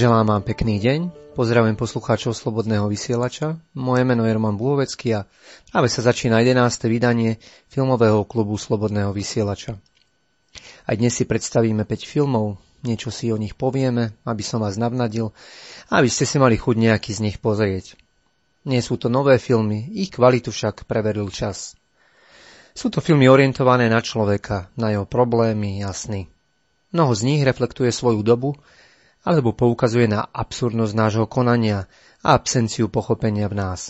Želám vám pekný deň, pozdravujem poslucháčov Slobodného vysielača, moje meno je Roman Búhovecký a práve sa začína 11. vydanie filmového klubu Slobodného vysielača. Aj dnes si predstavíme 5 filmov, niečo si o nich povieme, aby som vás navnadil a aby ste si mali chuť nejaký z nich pozrieť. Nie sú to nové filmy, ich kvalitu však preveril čas. Sú to filmy orientované na človeka, na jeho problémy, jasný. Mnoho z nich reflektuje svoju dobu alebo poukazuje na absurdnosť nášho konania a absenciu pochopenia v nás.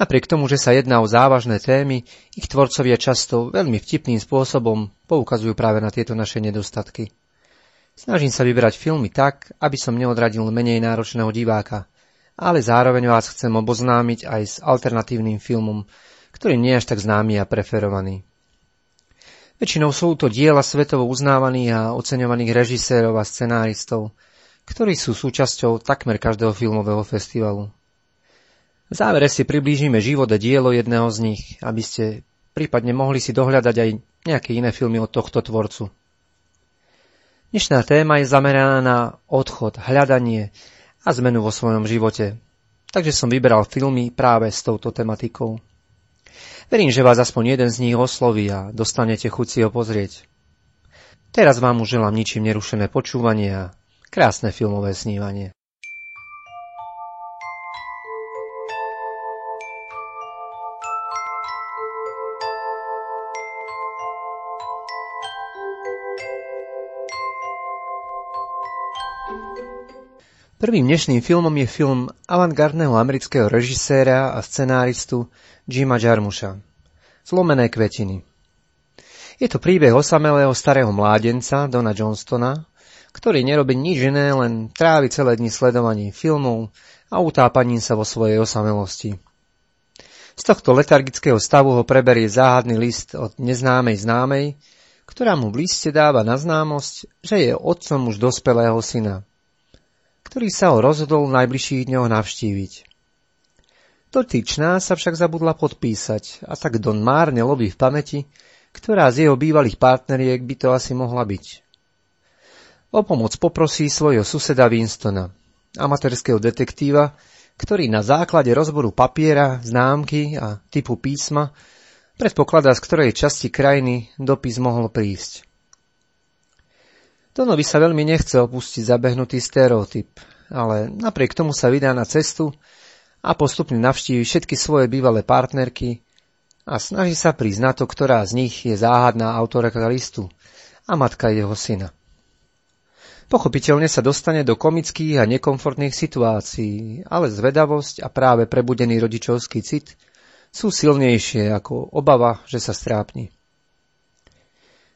Napriek tomu, že sa jedná o závažné témy, ich tvorcovia často veľmi vtipným spôsobom poukazujú práve na tieto naše nedostatky. Snažím sa vyberať filmy tak, aby som neodradil menej náročného diváka, ale zároveň vás chcem oboznámiť aj s alternatívnym filmom, ktorý nie je až tak známy a preferovaný. Väčšinou sú to diela svetovo uznávaných a oceňovaných režisérov a scenáristov, ktorí sú súčasťou takmer každého filmového festivalu. V závere si priblížime život a dielo jedného z nich, aby ste prípadne mohli si dohľadať aj nejaké iné filmy od tohto tvorcu. Dnešná téma je zameraná na odchod, hľadanie a zmenu vo svojom živote, takže som vyberal filmy práve s touto tematikou. Verím, že vás aspoň jeden z nich osloví a dostanete chuť si ho pozrieť. Teraz vám už želám ničím nerušené počúvanie a krásne filmové snívanie. Prvým dnešným filmom je film avantgardného amerického režiséra a scenáristu Jima Jarmusha. Zlomené kvetiny. Je to príbeh osamelého starého mládenca Dona Johnstona, ktorý nerobí nič iné, len trávi celé dni sledovaním filmov a utápaním sa vo svojej osamelosti. Z tohto letargického stavu ho preberie záhadný list od neznámej známej, ktorá mu v liste dáva na známosť, že je otcom už dospelého syna, ktorý sa ho rozhodol v najbližších dňoch navštíviť. Dotyčná sa však zabudla podpísať a tak Don márne lobí v pamäti, ktorá z jeho bývalých partneriek by to asi mohla byť. O pomoc poprosí svojho suseda Winstona, amatérského detektíva, ktorý na základe rozboru papiera, známky a typu písma predpokladá, z ktorej časti krajiny dopis mohol prísť. Donovi sa veľmi nechce opustiť zabehnutý stereotyp, ale napriek tomu sa vydá na cestu, a postupne navštívi všetky svoje bývalé partnerky a snaží sa prísť na to, ktorá z nich je záhadná autorka listu a matka jeho syna. Pochopiteľne sa dostane do komických a nekomfortných situácií, ale zvedavosť a práve prebudený rodičovský cit sú silnejšie ako obava, že sa strápni.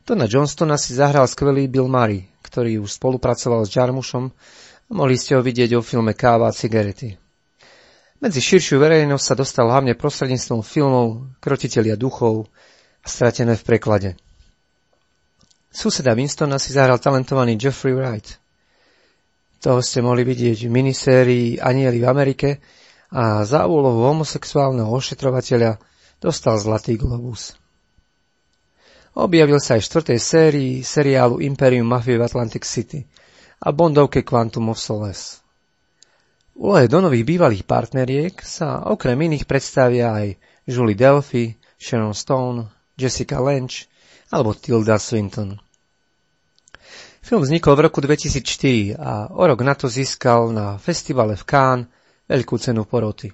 Tona Johnstona si zahral skvelý Bill Murray, ktorý už spolupracoval s Jarmušom a mohli ste ho vidieť o filme Káva a cigarety. Medzi širšiu verejnosť sa dostal hlavne prostredníctvom filmov Krotitelia duchov a Stratené v preklade. Suseda Winstona si zahral talentovaný Jeffrey Wright. Toho ste mohli vidieť v minisérii Anieli v Amerike a za úlohu homosexuálneho ošetrovateľa dostal Zlatý globus. Objavil sa aj v štvrtej sérii seriálu Imperium Mafie v Atlantic City a Bondovke Quantum of Solace. Úlohe Donových bývalých partneriek sa okrem iných predstavia aj Julie Delphi, Sharon Stone, Jessica Lange alebo Tilda Swinton. Film vznikol v roku 2004 a o rok na to získal na festivale v Cannes veľkú cenu poroty.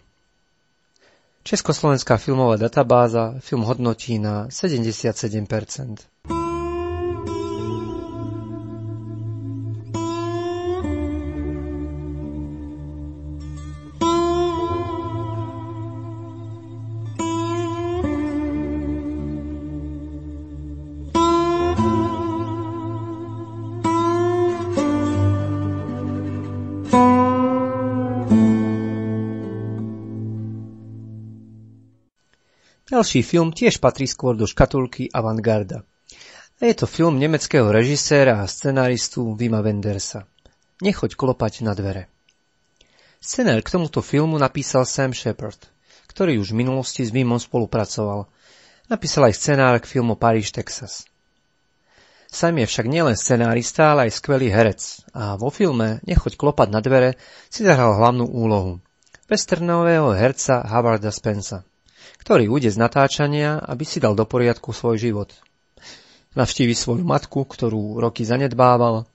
Československá filmová databáza film hodnotí na 77%. Ďalší film tiež patrí skôr do škatulky avantgarda. Je to film nemeckého režiséra a scenáristu Vima Wendersa. Nechoď klopať na dvere. Scenár k tomuto filmu napísal Sam Shepard, ktorý už v minulosti s Vimom spolupracoval. Napísal aj scenár k filmu Paríž, Texas. Sam je však nielen scenárista, ale aj skvelý herec a vo filme Nechoď klopať na dvere si zahral hlavnú úlohu. Westernového herca Howarda Spensa, ktorý ujde z natáčania, aby si dal do poriadku svoj život. Navštívi svoju matku, ktorú roky zanedbával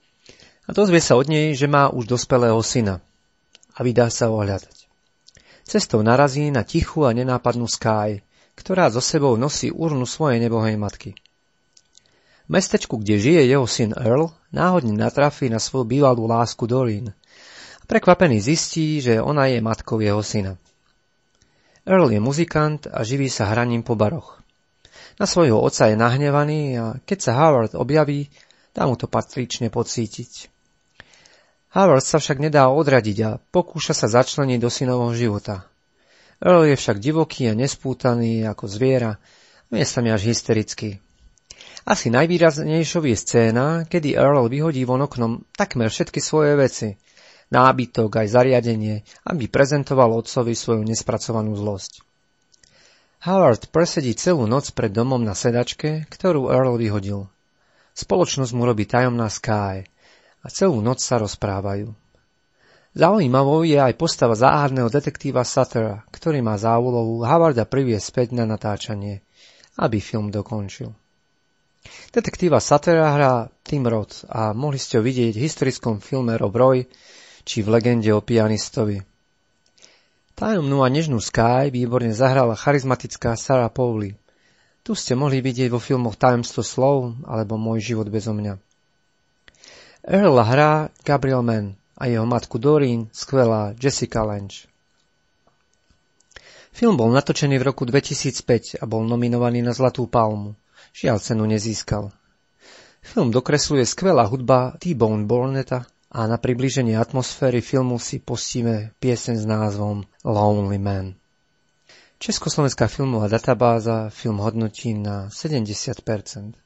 a dozvie sa od nej, že má už dospelého syna a vydá sa ohľadať. Cestou narazí na tichú a nenápadnú Sky, ktorá so sebou nosí urnu svojej nebohej matky. V mestečku, kde žije jeho syn Earl, náhodne natrafí na svoju bývalú lásku Doreen prekvapený zistí, že ona je matkou jeho syna. Earl je muzikant a živí sa hraním po baroch. Na svojho otca je nahnevaný a keď sa Howard objaví, dá mu to patrične pocítiť. Howard sa však nedá odradiť a pokúša sa začleniť do synovho života. Earl je však divoký a nespútaný ako zviera, miestami až hysterický. Asi najvýraznejšou je scéna, kedy Earl vyhodí von oknom takmer všetky svoje veci, nábytok aj zariadenie, aby prezentoval otcovi svoju nespracovanú zlosť. Howard presedí celú noc pred domom na sedačke, ktorú Earl vyhodil. Spoločnosť mu robí tajomná Sky a celú noc sa rozprávajú. Zaujímavou je aj postava záhadného detektíva Suttera, ktorý má za úlohu Howarda priviesť späť na natáčanie, aby film dokončil. Detektíva Suttera hrá Tim Roth a mohli ste ho vidieť v historickom filme Rob Roy či v legende o pianistovi. Tajomnú a nežnú Sky výborne zahrala charizmatická Sarah Pauli. Tu ste mohli vidieť vo filmoch Tajemstvo slov alebo Môj život bezo mňa. Earl hrá Gabriel Mann, a jeho matku Doreen skvelá Jessica Lange. Film bol natočený v roku 2005 a bol nominovaný na Zlatú palmu. Žiaľ cenu nezískal. Film dokresluje skvelá hudba T-Bone Borneta a na približenie atmosféry filmu si pustíme piesen s názvom Lonely Man. Československá filmová databáza film hodnotí na 70%.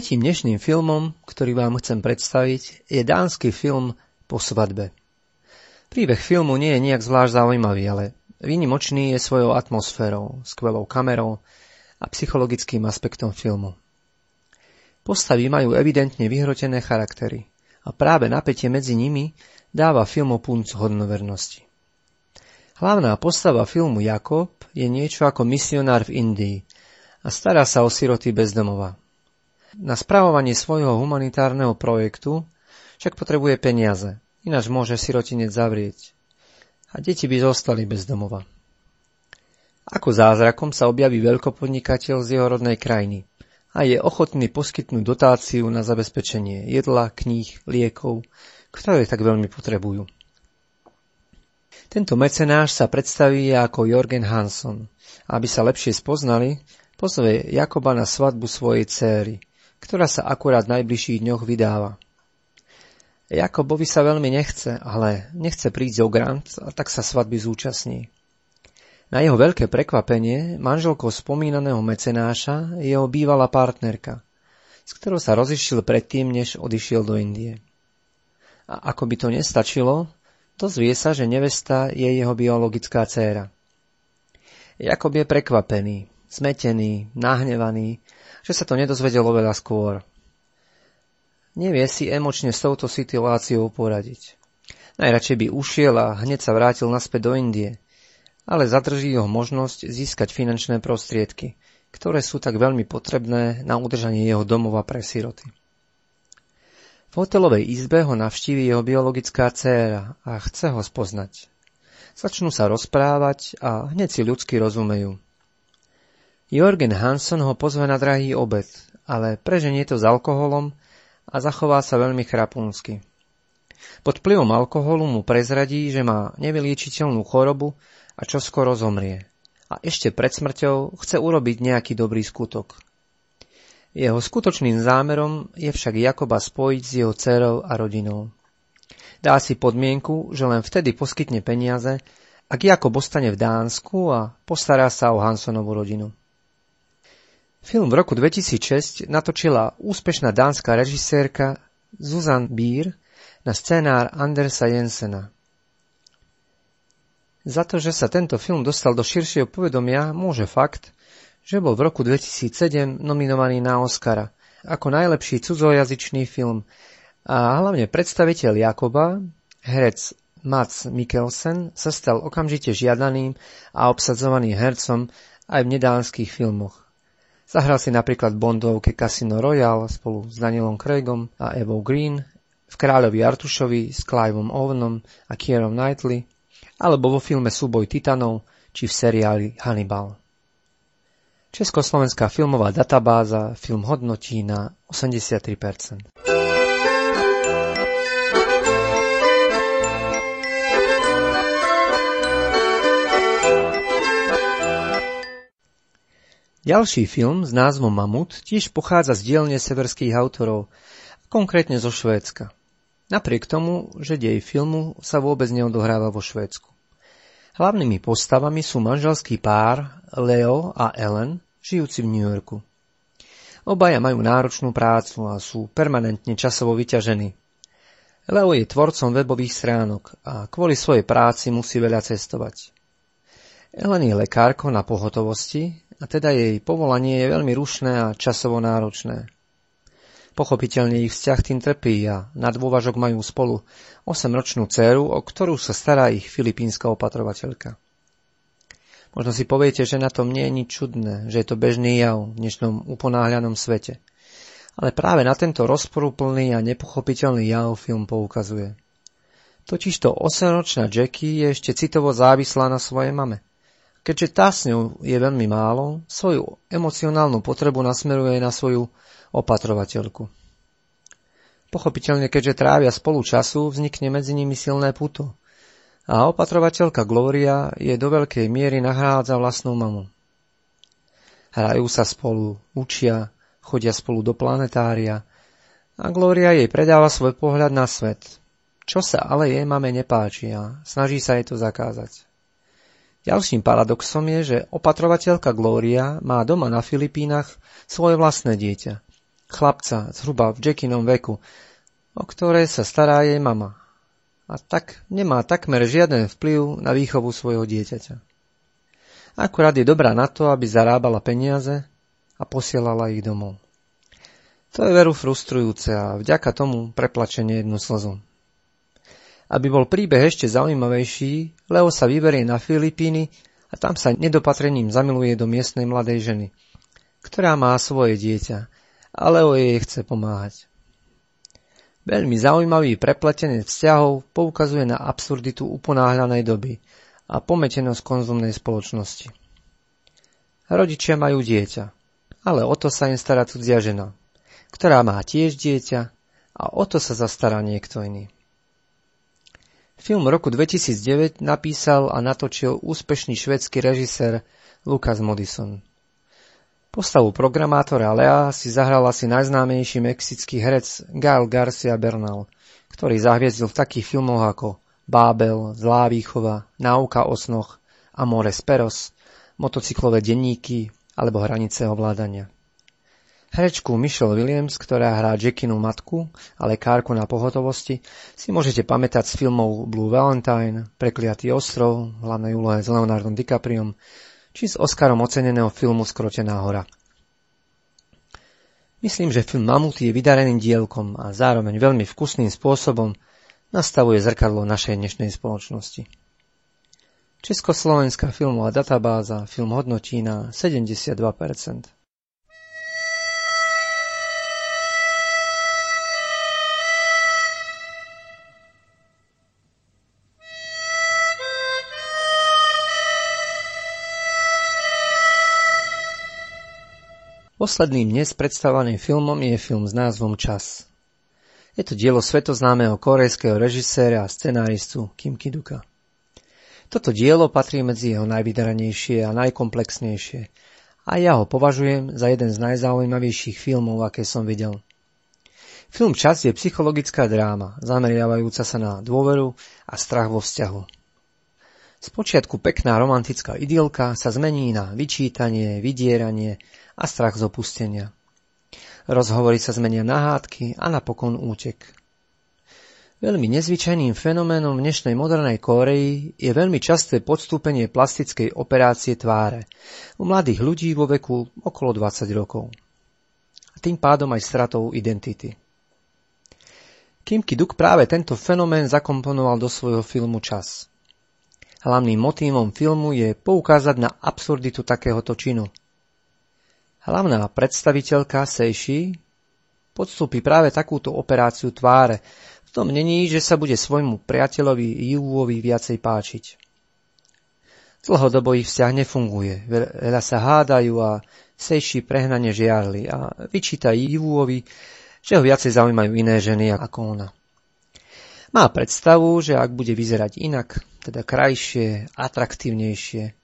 Tretím dnešným filmom, ktorý vám chcem predstaviť, je dánsky film Po svadbe. Príbeh filmu nie je nejak zvlášť zaujímavý, ale výnimočný je svojou atmosférou, skvelou kamerou a psychologickým aspektom filmu. Postavy majú evidentne vyhrotené charaktery a práve napätie medzi nimi dáva filmu punc hodnovernosti. Hlavná postava filmu Jakob je niečo ako misionár v Indii a stará sa o siroty bezdomova. Na spravovanie svojho humanitárneho projektu však potrebuje peniaze, ináč môže sirotinec zavrieť. A deti by zostali bez domova. Ako zázrakom sa objaví veľkopodnikateľ z jeho rodnej krajiny a je ochotný poskytnúť dotáciu na zabezpečenie jedla, kníh, liekov, ktoré tak veľmi potrebujú. Tento mecenáš sa predstaví ako Jorgen Hansson. Aby sa lepšie spoznali, pozve Jakoba na svadbu svojej céry, ktorá sa akurát v najbližších dňoch vydáva. Jakobovi sa veľmi nechce, ale nechce prísť o grant a tak sa svadby zúčastní. Na jeho veľké prekvapenie manželkou spomínaného mecenáša je jeho bývalá partnerka, s ktorou sa rozišiel predtým, než odišiel do Indie. A ako by to nestačilo, dozvie sa, že nevesta je jeho biologická dcéra. Jakob je prekvapený, zmetený, nahnevaný, že sa to nedozvedel oveľa skôr. Nevie si emočne s touto situáciou poradiť. Najradšej by ušiel a hneď sa vrátil naspäť do Indie – ale zadrží ho možnosť získať finančné prostriedky, ktoré sú tak veľmi potrebné na udržanie jeho domova pre siroty. V hotelovej izbe ho navštíví jeho biologická dcéra a chce ho spoznať. Začnú sa rozprávať a hneď si ľudsky rozumejú. Jorgen Hanson ho pozve na drahý obed, ale preženie to s alkoholom a zachová sa veľmi chrapúnsky. Pod vplyvom alkoholu mu prezradí, že má nevyliečiteľnú chorobu a čo skoro zomrie. A ešte pred smrťou chce urobiť nejaký dobrý skutok. Jeho skutočným zámerom je však Jakoba spojiť s jeho dcerou a rodinou. Dá si podmienku, že len vtedy poskytne peniaze, ak Jakob ostane v Dánsku a postará sa o Hansonovú rodinu. Film v roku 2006 natočila úspešná dánska režisérka Susan Bier na scénár Andersa Jensena. Za to, že sa tento film dostal do širšieho povedomia, môže fakt, že bol v roku 2007 nominovaný na Oscara ako najlepší cudzojazyčný film a hlavne predstaviteľ Jakoba, herec Mats Mikkelsen, sa stal okamžite žiadaným a obsadzovaným hercom aj v nedánskych filmoch. Zahral si napríklad Bondovke Casino Royale spolu s Danielom Craigom a Evou Green, v Kráľovi Artušovi s Cliveom Owenom a Kierom Knightley, alebo vo filme Súboj titanov či v seriáli Hannibal. Československá filmová databáza film hodnotí na 83%. Ďalší film s názvom Mamut tiež pochádza z dielne severských autorov, konkrétne zo Švédska. Napriek tomu, že dej filmu sa vôbec neodohráva vo Švédsku. Hlavnými postavami sú manželský pár Leo a Ellen, žijúci v New Yorku. Obaja majú náročnú prácu a sú permanentne časovo vyťažení. Leo je tvorcom webových stránok a kvôli svojej práci musí veľa cestovať. Ellen je lekárko na pohotovosti a teda jej povolanie je veľmi rušné a časovo náročné. Pochopiteľne ich vzťah tým trpí a na dôvažok majú spolu 8-ročnú dceru, o ktorú sa stará ich filipínska opatrovateľka. Možno si poviete, že na tom nie je nič čudné, že je to bežný jav v dnešnom uponáhľanom svete. Ale práve na tento rozporúplný a nepochopiteľný jav film poukazuje. Totižto 8-ročná Jackie je ešte citovo závislá na svojej mame. Keďže tá s ňou je veľmi málo, svoju emocionálnu potrebu nasmeruje na svoju opatrovateľku. Pochopiteľne, keďže trávia spolu času, vznikne medzi nimi silné puto. A opatrovateľka Gloria je do veľkej miery nahrádza vlastnú mamu. Hrajú sa spolu, učia, chodia spolu do planetária a Gloria jej predáva svoj pohľad na svet, čo sa ale jej mame nepáči a snaží sa jej to zakázať. Ďalším paradoxom je, že opatrovateľka Gloria má doma na Filipínach svoje vlastné dieťa, chlapca zhruba v Jackinom veku, o ktoré sa stará jej mama. A tak nemá takmer žiaden vplyv na výchovu svojho dieťaťa. Akurát je dobrá na to, aby zarábala peniaze a posielala ich domov. To je veru frustrujúce a vďaka tomu preplačenie jednu slzu. Aby bol príbeh ešte zaujímavejší, Leo sa vyberie na Filipíny a tam sa nedopatrením zamiluje do miestnej mladej ženy, ktorá má svoje dieťa a Leo jej chce pomáhať. Veľmi zaujímavý prepletenec vzťahov poukazuje na absurditu uponáhľanej doby a pometenosť konzumnej spoločnosti. Rodičia majú dieťa, ale o to sa im stará cudzia žena, ktorá má tiež dieťa a o to sa zastará niekto iný. Film roku 2009 napísal a natočil úspešný švedský režisér Lucas Modison. Postavu programátora Lea si zahral asi najznámejší mexický herec Gael Garcia Bernal, ktorý zahviezdil v takých filmoch ako Bábel, Zlá výchova, Náuka o snoch, Amores Peros, motocyklové denníky alebo Hranice ovládania. Herečku Michelle Williams, ktorá hrá Jackinu matku a lekárku na pohotovosti, si môžete pamätať z filmov Blue Valentine, Prekliatý ostrov, hlavnej úlohe s Leonardom DiCapriom, či s Oscarom oceneného filmu Skrotená hora. Myslím, že film Mamut je vydareným dielkom a zároveň veľmi vkusným spôsobom nastavuje zrkadlo našej dnešnej spoločnosti. Československá filmová databáza film hodnotí na 72%. Posledným dnes predstavaným filmom je film s názvom Čas. Je to dielo svetoznámeho korejského režiséra a scenáristu Kim Kiduka. Toto dielo patrí medzi jeho najvydaranejšie a najkomplexnejšie a ja ho považujem za jeden z najzaujímavejších filmov, aké som videl. Film Čas je psychologická dráma, zameriavajúca sa na dôveru a strach vo vzťahu. Spočiatku pekná romantická idylka sa zmení na vyčítanie, vydieranie a strach z opustenia. Rozhovory sa zmenia na hádky a napokon útek. Veľmi nezvyčajným fenoménom v dnešnej modernej Kóreji je veľmi časté podstúpenie plastickej operácie tváre u mladých ľudí vo veku okolo 20 rokov. A tým pádom aj stratou identity. Kim Ki-duk práve tento fenomén zakomponoval do svojho filmu Čas – Hlavným motívom filmu je poukázať na absurditu takéhoto činu. Hlavná predstaviteľka Seishi podstúpi práve takúto operáciu tváre. V tom není, že sa bude svojmu priateľovi Juvovi viacej páčiť. Dlhodobo ich vzťah nefunguje, veľa sa hádajú a Seishi prehnane žiarli a vyčíta Juvovi, že ho viacej zaujímajú iné ženy ako ona. Má predstavu, že ak bude vyzerať inak, teda krajšie, atraktívnejšie,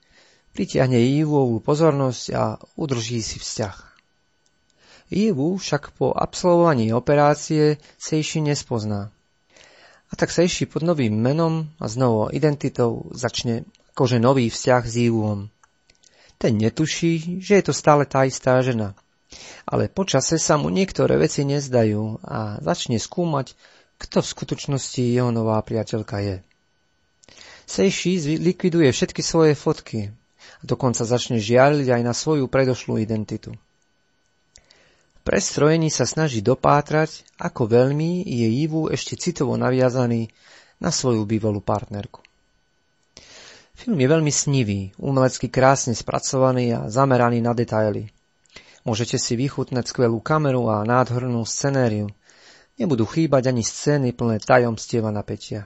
pritiahne Ivovú pozornosť a udrží si vzťah. Ivu však po absolvovaní operácie Sejši nespozná. A tak Sejši pod novým menom a s novou identitou začne akože nový vzťah s Ivom. Ten netuší, že je to stále tá istá žena. Ale počase sa mu niektoré veci nezdajú a začne skúmať, kto v skutočnosti jeho nová priateľka je. Seishi likviduje všetky svoje fotky a dokonca začne žiariť aj na svoju predošlú identitu. Prestrojení sa snaží dopátrať, ako veľmi je Ivu ešte citovo naviazaný na svoju bývalú partnerku. Film je veľmi snivý, umelecky krásne spracovaný a zameraný na detaily. Môžete si vychutnať skvelú kameru a nádhernú scenériu, Nebudú chýbať ani scény plné tajomstiev a napätia.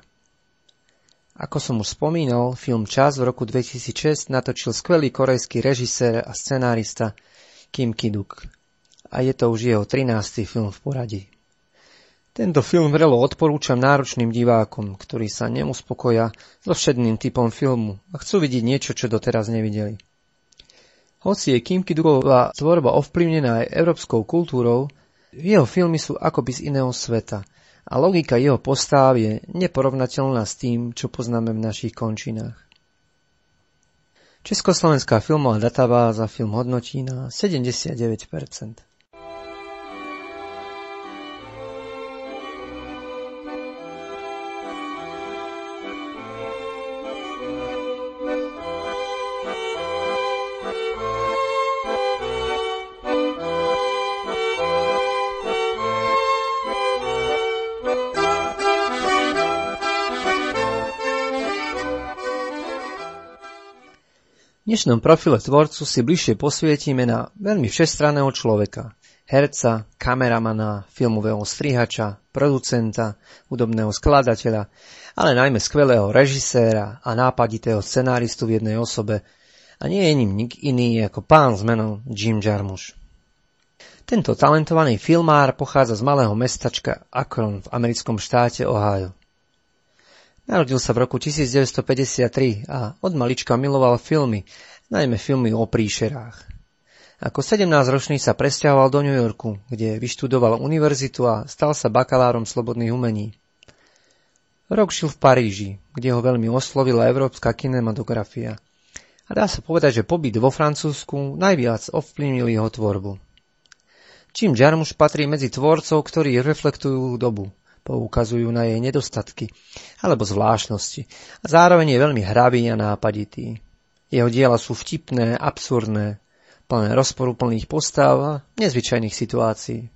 Ako som už spomínal, film Čas v roku 2006 natočil skvelý korejský režisér a scenárista Kim Ki-duk. A je to už jeho 13. film v poradí. Tento film vrelo odporúčam náročným divákom, ktorí sa neuspokoja so všedným typom filmu a chcú vidieť niečo, čo doteraz nevideli. Hoci je Kim Ki-duková tvorba ovplyvnená aj európskou kultúrou, jeho filmy sú akoby z iného sveta a logika jeho postáv je neporovnateľná s tým, čo poznáme v našich končinách. Československá filmová databáza film hodnotí na 79%. Dnešnom profile tvorcu si bližšie posvietime na veľmi všestranného človeka. Herca, kameramana, filmového strihača, producenta, hudobného skladateľa, ale najmä skvelého režiséra a nápaditého scenáristu v jednej osobe a nie je ním nik iný ako pán s menom Jim Jarmusch. Tento talentovaný filmár pochádza z malého mestačka Akron v americkom štáte Ohio. Narodil sa v roku 1953 a od malička miloval filmy, najmä filmy o príšerách. Ako 17-ročný sa presťahoval do New Yorku, kde vyštudoval univerzitu a stal sa bakalárom slobodných umení. Rok žil v Paríži, kde ho veľmi oslovila európska kinematografia. A dá sa povedať, že pobyt vo Francúzsku najviac ovplyvnil jeho tvorbu. Čím Jarmusch patrí medzi tvorcov, ktorí reflektujú dobu, poukazujú na jej nedostatky alebo zvláštnosti a zároveň je veľmi hravý a nápaditý. Jeho diela sú vtipné, absurdné, plné rozporuplných postav a nezvyčajných situácií.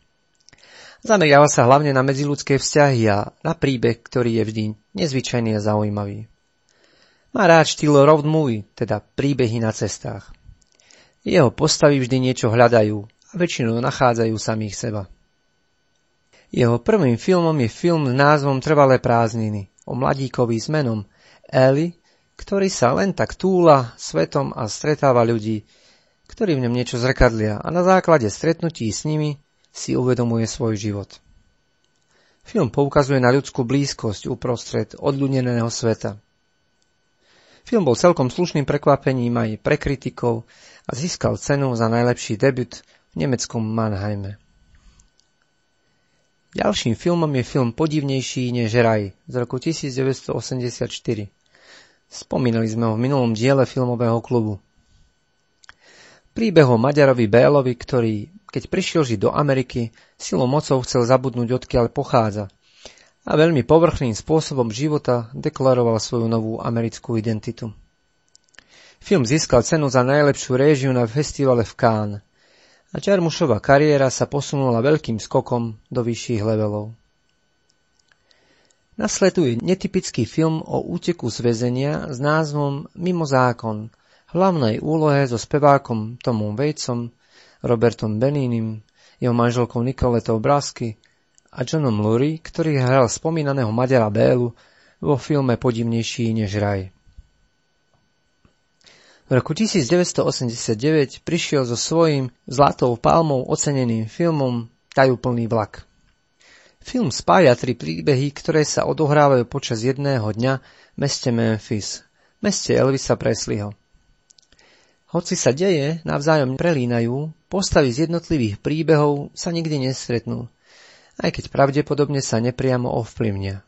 Zameriava sa hlavne na medziludské vzťahy a na príbeh, ktorý je vždy nezvyčajný a zaujímavý. Má rád štýl road movie, teda príbehy na cestách. Jeho postavy vždy niečo hľadajú, väčšinou nachádzajú samých seba. Jeho prvým filmom je film s názvom Trvalé prázdniny o mladíkovi s menom Eli, ktorý sa len tak túla svetom a stretáva ľudí, ktorí v ňom niečo zrkadlia a na základe stretnutí s nimi si uvedomuje svoj život. Film poukazuje na ľudskú blízkosť uprostred odľudneného sveta. Film bol celkom slušným prekvapením aj pre kritikov a získal cenu za najlepší debut v nemeckom Mannheime. Ďalším filmom je film Podivnejší než raj z roku 1984. Spomínali sme ho v minulom diele filmového klubu. Príbeh o Maďarovi Bélovi, ktorý, keď prišiel žiť do Ameriky, silou mocou chcel zabudnúť odkiaľ pochádza a veľmi povrchným spôsobom života deklaroval svoju novú americkú identitu. Film získal cenu za najlepšiu réžiu na festivale v Cannes a Čarmušova kariéra sa posunula veľkým skokom do vyšších levelov. Nasleduje netypický film o úteku z väzenia s názvom Mimo zákon, hlavnej úlohe so spevákom Tomom Vejcom, Robertom Beninim, jeho manželkou Nikoletou Brasky a Johnom Lurie, ktorý hral spomínaného Maďara Bélu vo filme Podivnejší než raj. V roku 1989 prišiel so svojím zlatou palmou oceneným filmom Tajúplný vlak. Film spája tri príbehy, ktoré sa odohrávajú počas jedného dňa v meste Memphis, meste Elvisa Presleyho. Hoci sa deje navzájom prelínajú, postavy z jednotlivých príbehov sa nikdy nestretnú, aj keď pravdepodobne sa nepriamo ovplyvnia.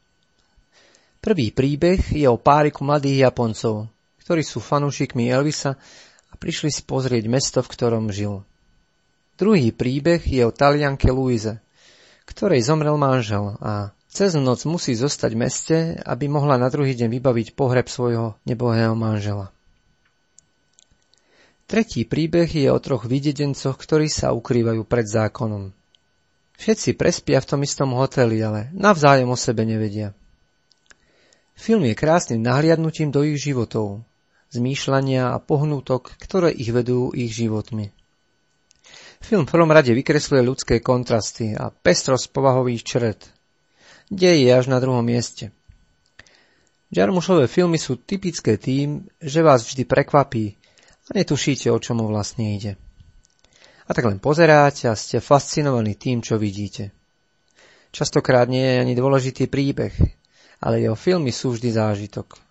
Prvý príbeh je o páriku mladých Japoncov, ktorí sú fanúšikmi Elvisa a prišli si pozrieť mesto, v ktorom žil. Druhý príbeh je o talianke Louise, ktorej zomrel manžel a cez noc musí zostať v meste, aby mohla na druhý deň vybaviť pohreb svojho nebohého manžela. Tretí príbeh je o troch videdencoch, ktorí sa ukrývajú pred zákonom. Všetci prespia v tom istom hoteli, ale navzájom o sebe nevedia. Film je krásnym nahliadnutím do ich životov, zmýšľania a pohnutok, ktoré ich vedú ich životmi. Film v prvom rade vykresluje ľudské kontrasty a pestrosť povahových čret. Dej je až na druhom mieste. Jarmušové filmy sú typické tým, že vás vždy prekvapí a netušíte, o čomu vlastne ide. A tak len pozeráte a ste fascinovaní tým, čo vidíte. Častokrát nie je ani dôležitý príbeh, ale jeho filmy sú vždy zážitok.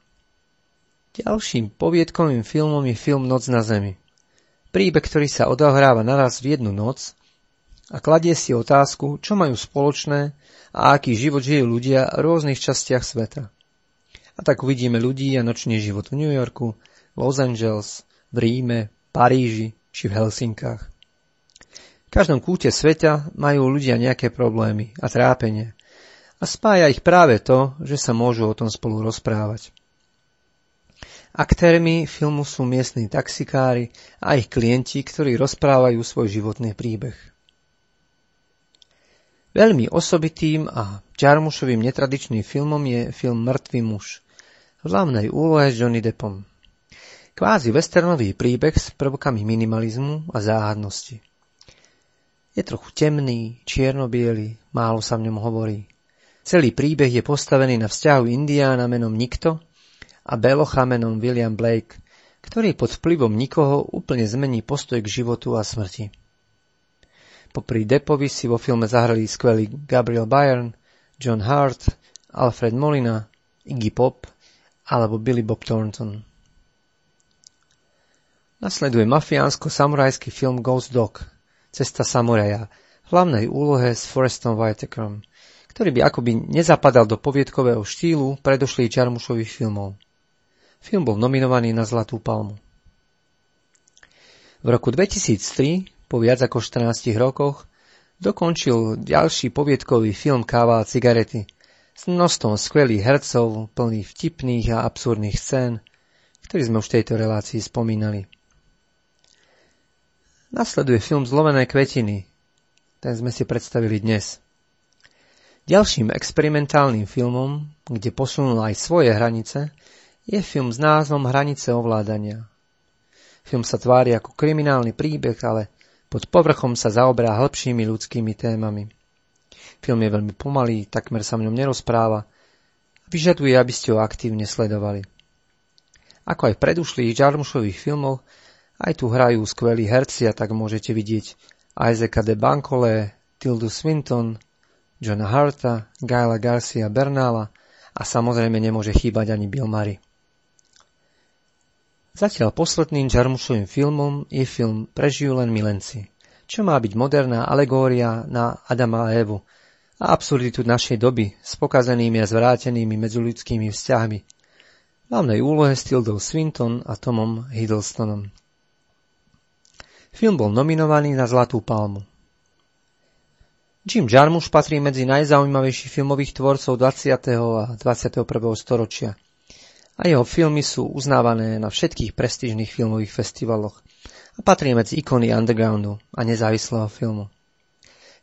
Ďalším poviedkovým filmom je film Noc na zemi. Príbeh, ktorý sa odohráva naraz v jednu noc a kladie si otázku, čo majú spoločné a aký život žijú ľudia v rôznych častiach sveta. A tak uvidíme ľudí a nočný život v New Yorku, Los Angeles, v Ríme, Paríži či v Helsinkách. V každom kúte sveta majú ľudia nejaké problémy a trápenie a spája ich práve to, že sa môžu o tom spolu rozprávať. Aktérmi filmu sú miestni taxikári a ich klienti, ktorí rozprávajú svoj životný príbeh. Veľmi osobitým a Jarmušovým netradičným filmom je film Mŕtvý muž v hlavnej úlohe s Johnny Deppom. Kvázi westernový príbeh s prvkami minimalizmu a záhadnosti. Je trochu temný, čierno málo sa v ňom hovorí. Celý príbeh je postavený na vzťahu Indiána menom Nikto a Belocha menom William Blake, ktorý pod vplyvom nikoho úplne zmení postoj k životu a smrti. Popri Depovi si vo filme zahrali skvelý Gabriel Byrne, John Hart, Alfred Molina, Iggy Pop alebo Billy Bob Thornton. Nasleduje mafiánsko-samurajský film Ghost Dog – Cesta samuraja, hlavnej úlohe s Forestom Whitakerom, ktorý by akoby nezapadal do poviedkového štýlu predošlých Čarmušových filmov. Film bol nominovaný na Zlatú palmu. V roku 2003, po viac ako 14 rokoch, dokončil ďalší poviedkový film Káva a cigarety s množstvom skvelých hercov, plných vtipných a absurdných scén, ktorý sme už v tejto relácii spomínali. Nasleduje film Zlomené kvetiny. Ten sme si predstavili dnes. Ďalším experimentálnym filmom, kde posunul aj svoje hranice, je film s názvom Hranice ovládania. Film sa tvári ako kriminálny príbeh, ale pod povrchom sa zaoberá hĺbšími ľudskými témami. Film je veľmi pomalý, takmer sa v ňom nerozpráva. Vyžaduje, aby ste ho aktívne sledovali. Ako aj v predušlých Jarmušových filmoch, aj tu hrajú skvelí herci a tak môžete vidieť Isaaca de Bancole, Tildu Swinton, Johna Harta, Gaila Garcia Bernala a samozrejme nemôže chýbať ani Bill Murray. Zatiaľ posledným Jarmušovým filmom je film Prežijú len milenci, čo má byť moderná alegória na Adama a Evu a absurditu našej doby s pokazenými a zvrátenými medziludskými vzťahmi. V hlavnej úlohe s Tildou Swinton a Tomom Hiddlestonom. Film bol nominovaný na Zlatú palmu. Jim Jarmusch patrí medzi najzaujímavejších filmových tvorcov 20. a 21. storočia a jeho filmy sú uznávané na všetkých prestížnych filmových festivaloch a patrí medzi ikony undergroundu a nezávislého filmu.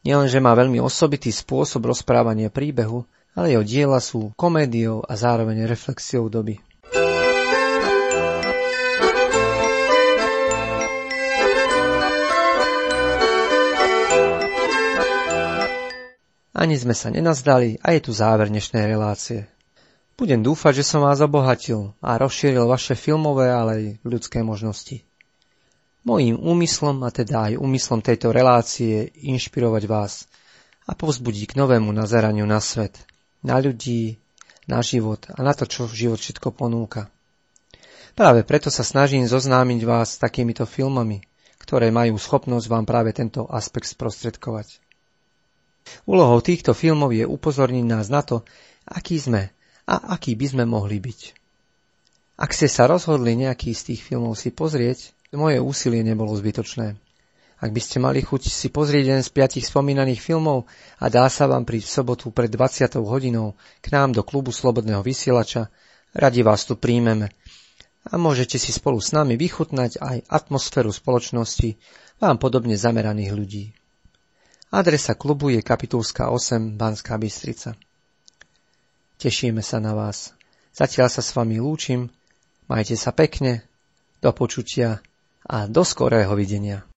Nielenže má veľmi osobitý spôsob rozprávania príbehu, ale jeho diela sú komédiou a zároveň reflexiou doby. Ani sme sa nenazdali a je tu záver dnešnej relácie. Budem dúfať, že som vás obohatil a rozšíril vaše filmové, ale aj ľudské možnosti. Mojím úmyslom, a teda aj úmyslom tejto relácie je inšpirovať vás a povzbudiť k novému nazeraniu na svet, na ľudí, na život a na to, čo život všetko ponúka. Práve preto sa snažím zoznámiť vás s takýmito filmami, ktoré majú schopnosť vám práve tento aspekt sprostredkovať. Úlohou týchto filmov je upozorniť nás na to, aký sme a aký by sme mohli byť. Ak ste sa rozhodli nejaký z tých filmov si pozrieť, moje úsilie nebolo zbytočné. Ak by ste mali chuť si pozrieť jeden z piatich spomínaných filmov a dá sa vám v sobotu pred 20. hodinou k nám do klubu Slobodného vysielača, radi vás tu príjmeme a môžete si spolu s nami vychutnať aj atmosféru spoločnosti vám podobne zameraných ľudí. Adresa klubu je Kapitulská 8, Banská Bystrica. Tešíme sa na vás. Zatiaľ sa s vami lúčim. Majte sa pekne, do počutia a do skorého videnia.